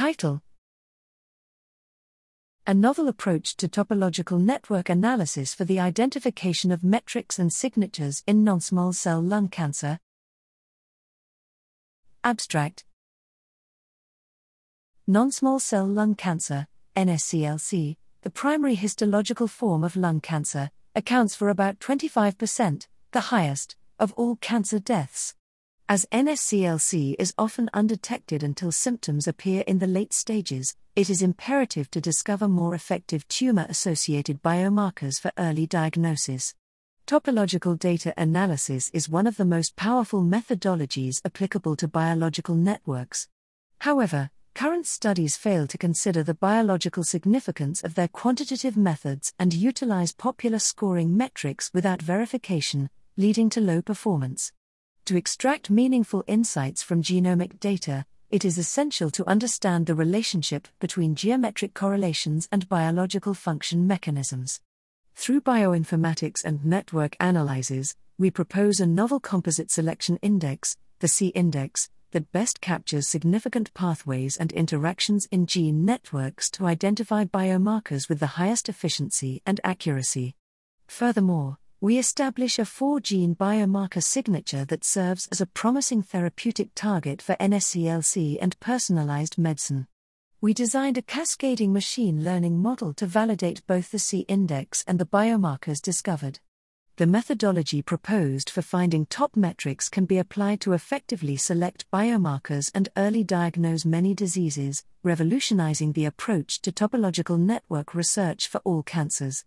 Title A novel approach to topological network analysis for the identification of metrics and signatures in non small cell lung cancer. Abstract Non small cell lung cancer, NSCLC, the primary histological form of lung cancer, accounts for about 25%, the highest, of all cancer deaths. As NSCLC is often undetected until symptoms appear in the late stages, it is imperative to discover more effective tumor associated biomarkers for early diagnosis. Topological data analysis is one of the most powerful methodologies applicable to biological networks. However, current studies fail to consider the biological significance of their quantitative methods and utilize popular scoring metrics without verification, leading to low performance. To extract meaningful insights from genomic data, it is essential to understand the relationship between geometric correlations and biological function mechanisms. Through bioinformatics and network analyses, we propose a novel composite selection index, the C index, that best captures significant pathways and interactions in gene networks to identify biomarkers with the highest efficiency and accuracy. Furthermore, we establish a four gene biomarker signature that serves as a promising therapeutic target for NSCLC and personalized medicine. We designed a cascading machine learning model to validate both the C index and the biomarkers discovered. The methodology proposed for finding top metrics can be applied to effectively select biomarkers and early diagnose many diseases, revolutionizing the approach to topological network research for all cancers.